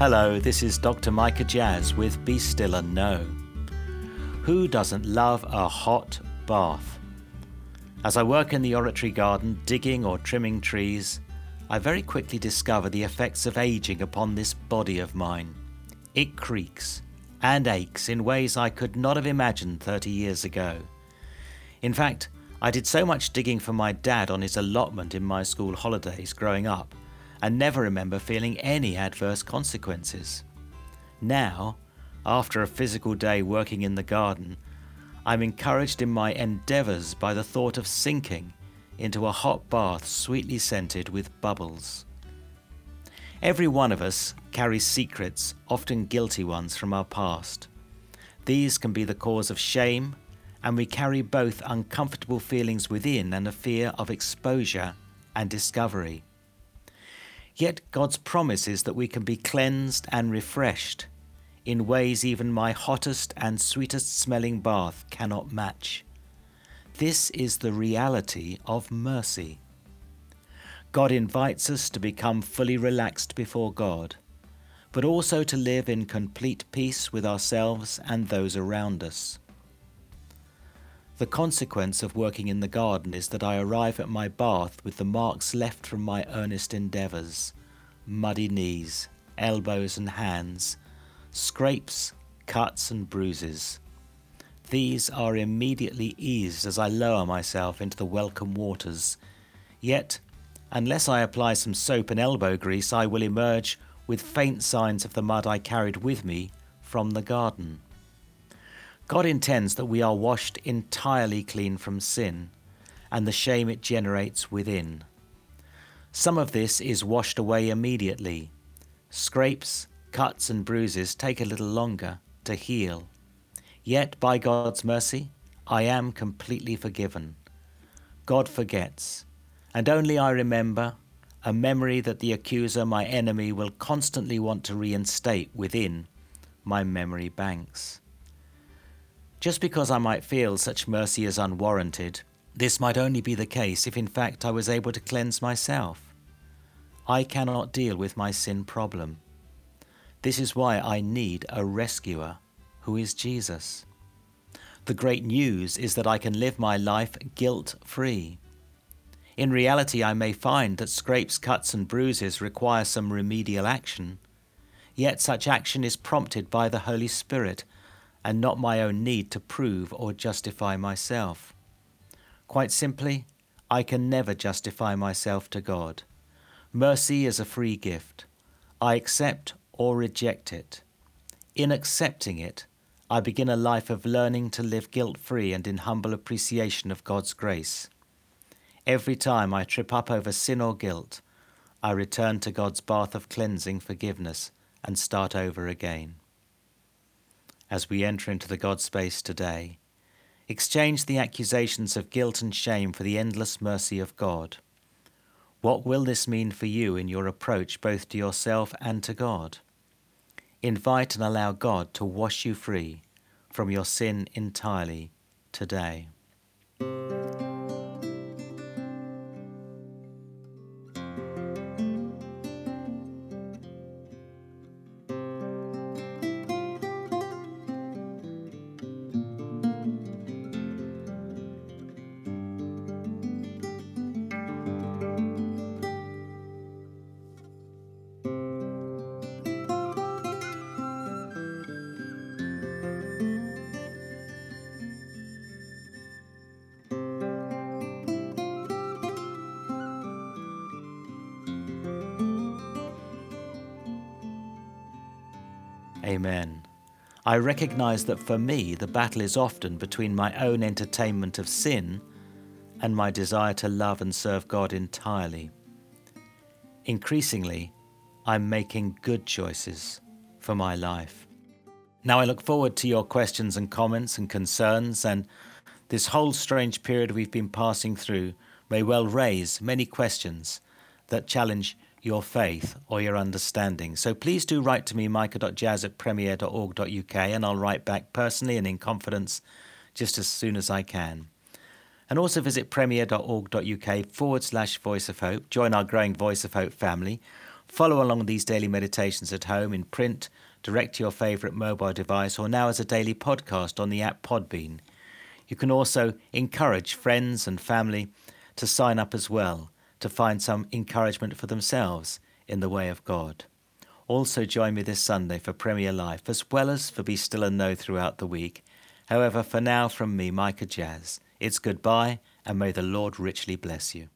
Hello, this is Dr. Micah Jazz with Be Still and Know. Who doesn't love a hot bath? As I work in the oratory garden, digging or trimming trees, I very quickly discover the effects of aging upon this body of mine. It creaks and aches in ways I could not have imagined 30 years ago. In fact, I did so much digging for my dad on his allotment in my school holidays growing up and never remember feeling any adverse consequences. Now, after a physical day working in the garden, I'm encouraged in my endeavours by the thought of sinking into a hot bath sweetly scented with bubbles. Every one of us carries secrets, often guilty ones, from our past. These can be the cause of shame, and we carry both uncomfortable feelings within and a fear of exposure and discovery. Yet God's promise is that we can be cleansed and refreshed in ways even my hottest and sweetest smelling bath cannot match. This is the reality of mercy. God invites us to become fully relaxed before God, but also to live in complete peace with ourselves and those around us. The consequence of working in the garden is that I arrive at my bath with the marks left from my earnest endeavours muddy knees, elbows, and hands, scrapes, cuts, and bruises. These are immediately eased as I lower myself into the welcome waters. Yet, unless I apply some soap and elbow grease, I will emerge with faint signs of the mud I carried with me from the garden. God intends that we are washed entirely clean from sin and the shame it generates within. Some of this is washed away immediately. Scrapes, cuts, and bruises take a little longer to heal. Yet, by God's mercy, I am completely forgiven. God forgets, and only I remember a memory that the accuser, my enemy, will constantly want to reinstate within my memory banks. Just because I might feel such mercy as unwarranted, this might only be the case if in fact I was able to cleanse myself. I cannot deal with my sin problem. This is why I need a rescuer, who is Jesus. The great news is that I can live my life guilt free. In reality, I may find that scrapes, cuts, and bruises require some remedial action, yet such action is prompted by the Holy Spirit and not my own need to prove or justify myself. Quite simply, I can never justify myself to God. Mercy is a free gift. I accept or reject it. In accepting it, I begin a life of learning to live guilt free and in humble appreciation of God's grace. Every time I trip up over sin or guilt, I return to God's bath of cleansing forgiveness and start over again. As we enter into the God space today, Exchange the accusations of guilt and shame for the endless mercy of God. What will this mean for you in your approach both to yourself and to God? Invite and allow God to wash you free from your sin entirely today. Amen. I recognize that for me, the battle is often between my own entertainment of sin and my desire to love and serve God entirely. Increasingly, I'm making good choices for my life. Now, I look forward to your questions and comments and concerns, and this whole strange period we've been passing through may well raise many questions that challenge your faith or your understanding. So please do write to me, micah.jazz at premier.org.uk, and I'll write back personally and in confidence just as soon as I can. And also visit premier.org.uk forward slash voice of hope. Join our growing Voice of Hope family. Follow along these daily meditations at home in print, direct to your favourite mobile device, or now as a daily podcast on the app Podbean. You can also encourage friends and family to sign up as well to find some encouragement for themselves in the way of God. Also, join me this Sunday for Premier Life, as well as for Be Still and Know throughout the week. However, for now, from me, Micah Jazz, it's goodbye, and may the Lord richly bless you.